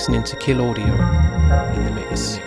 Listening to Kill Audio in the mix.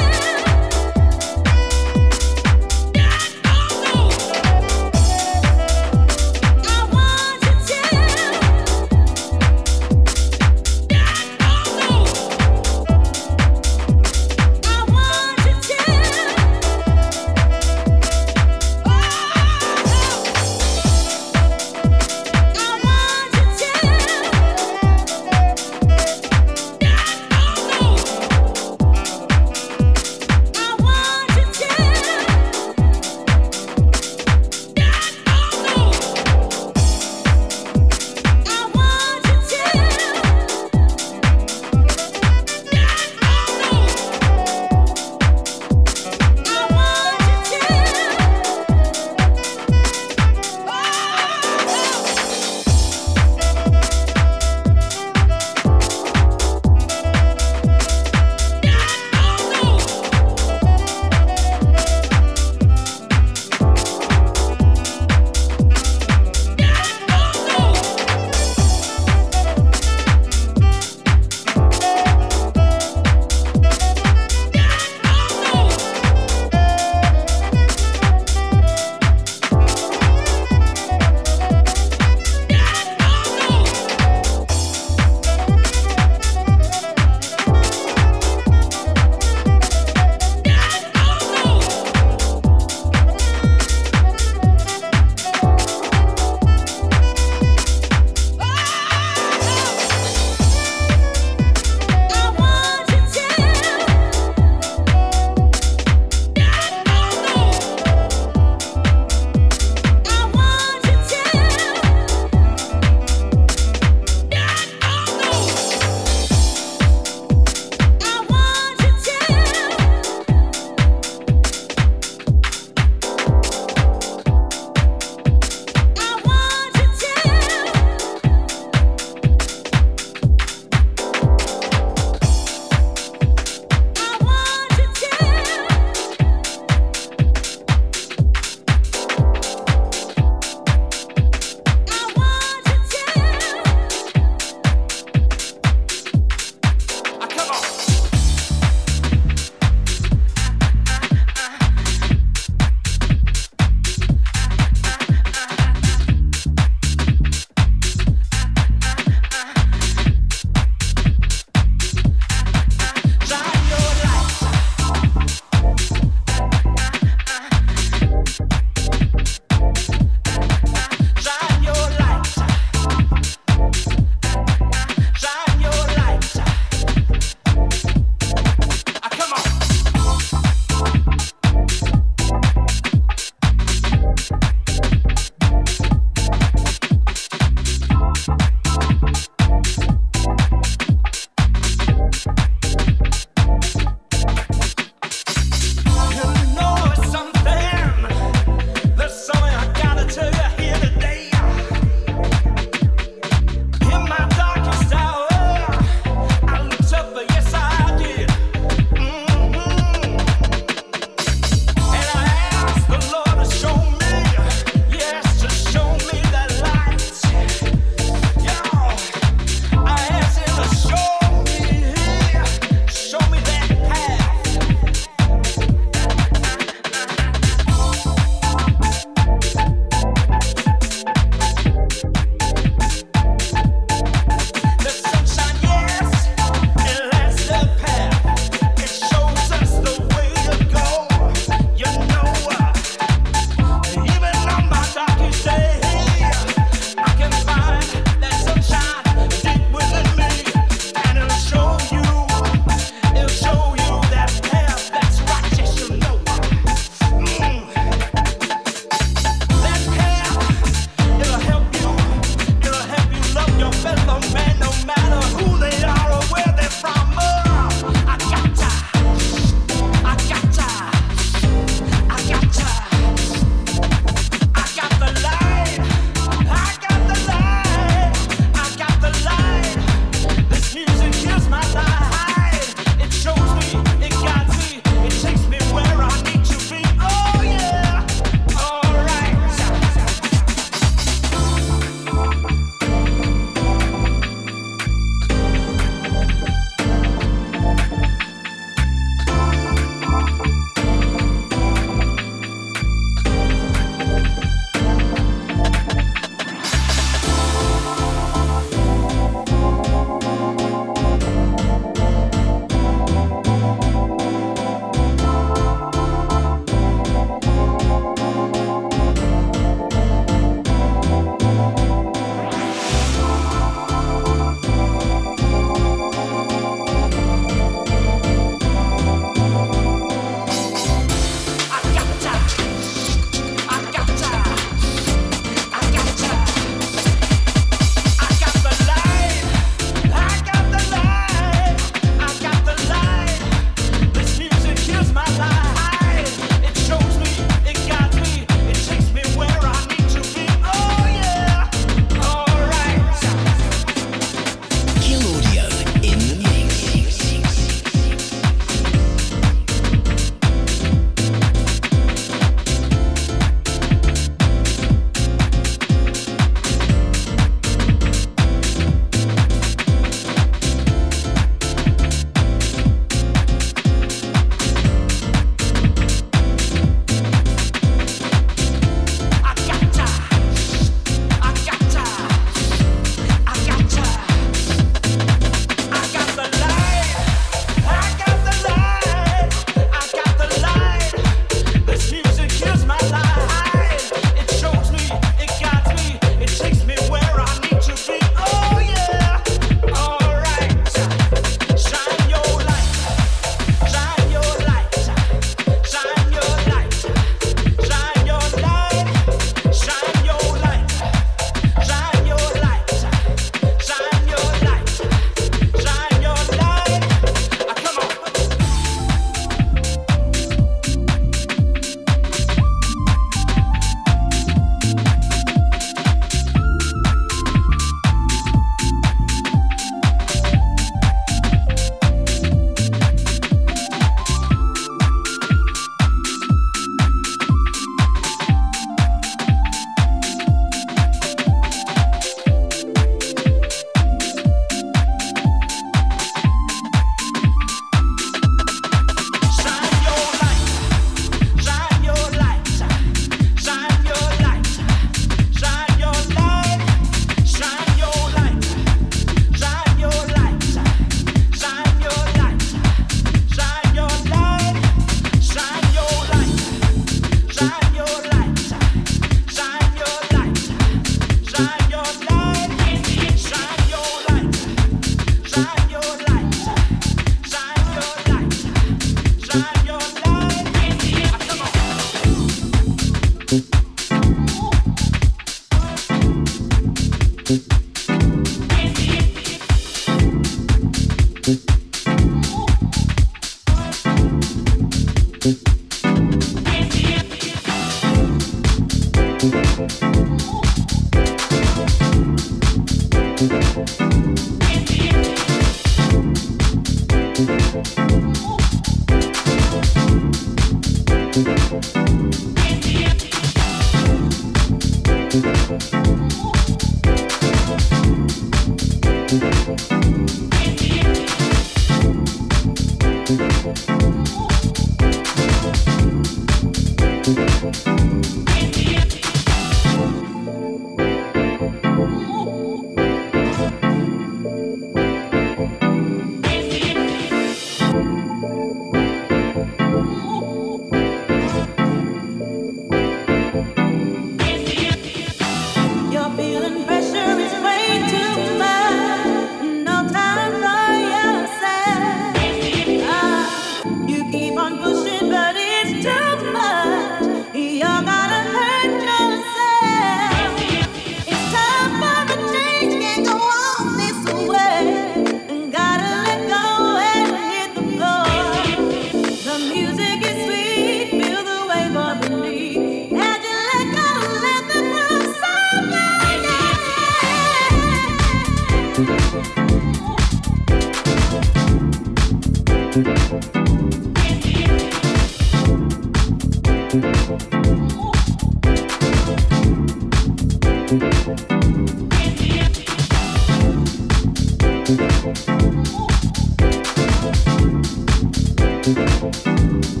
Thank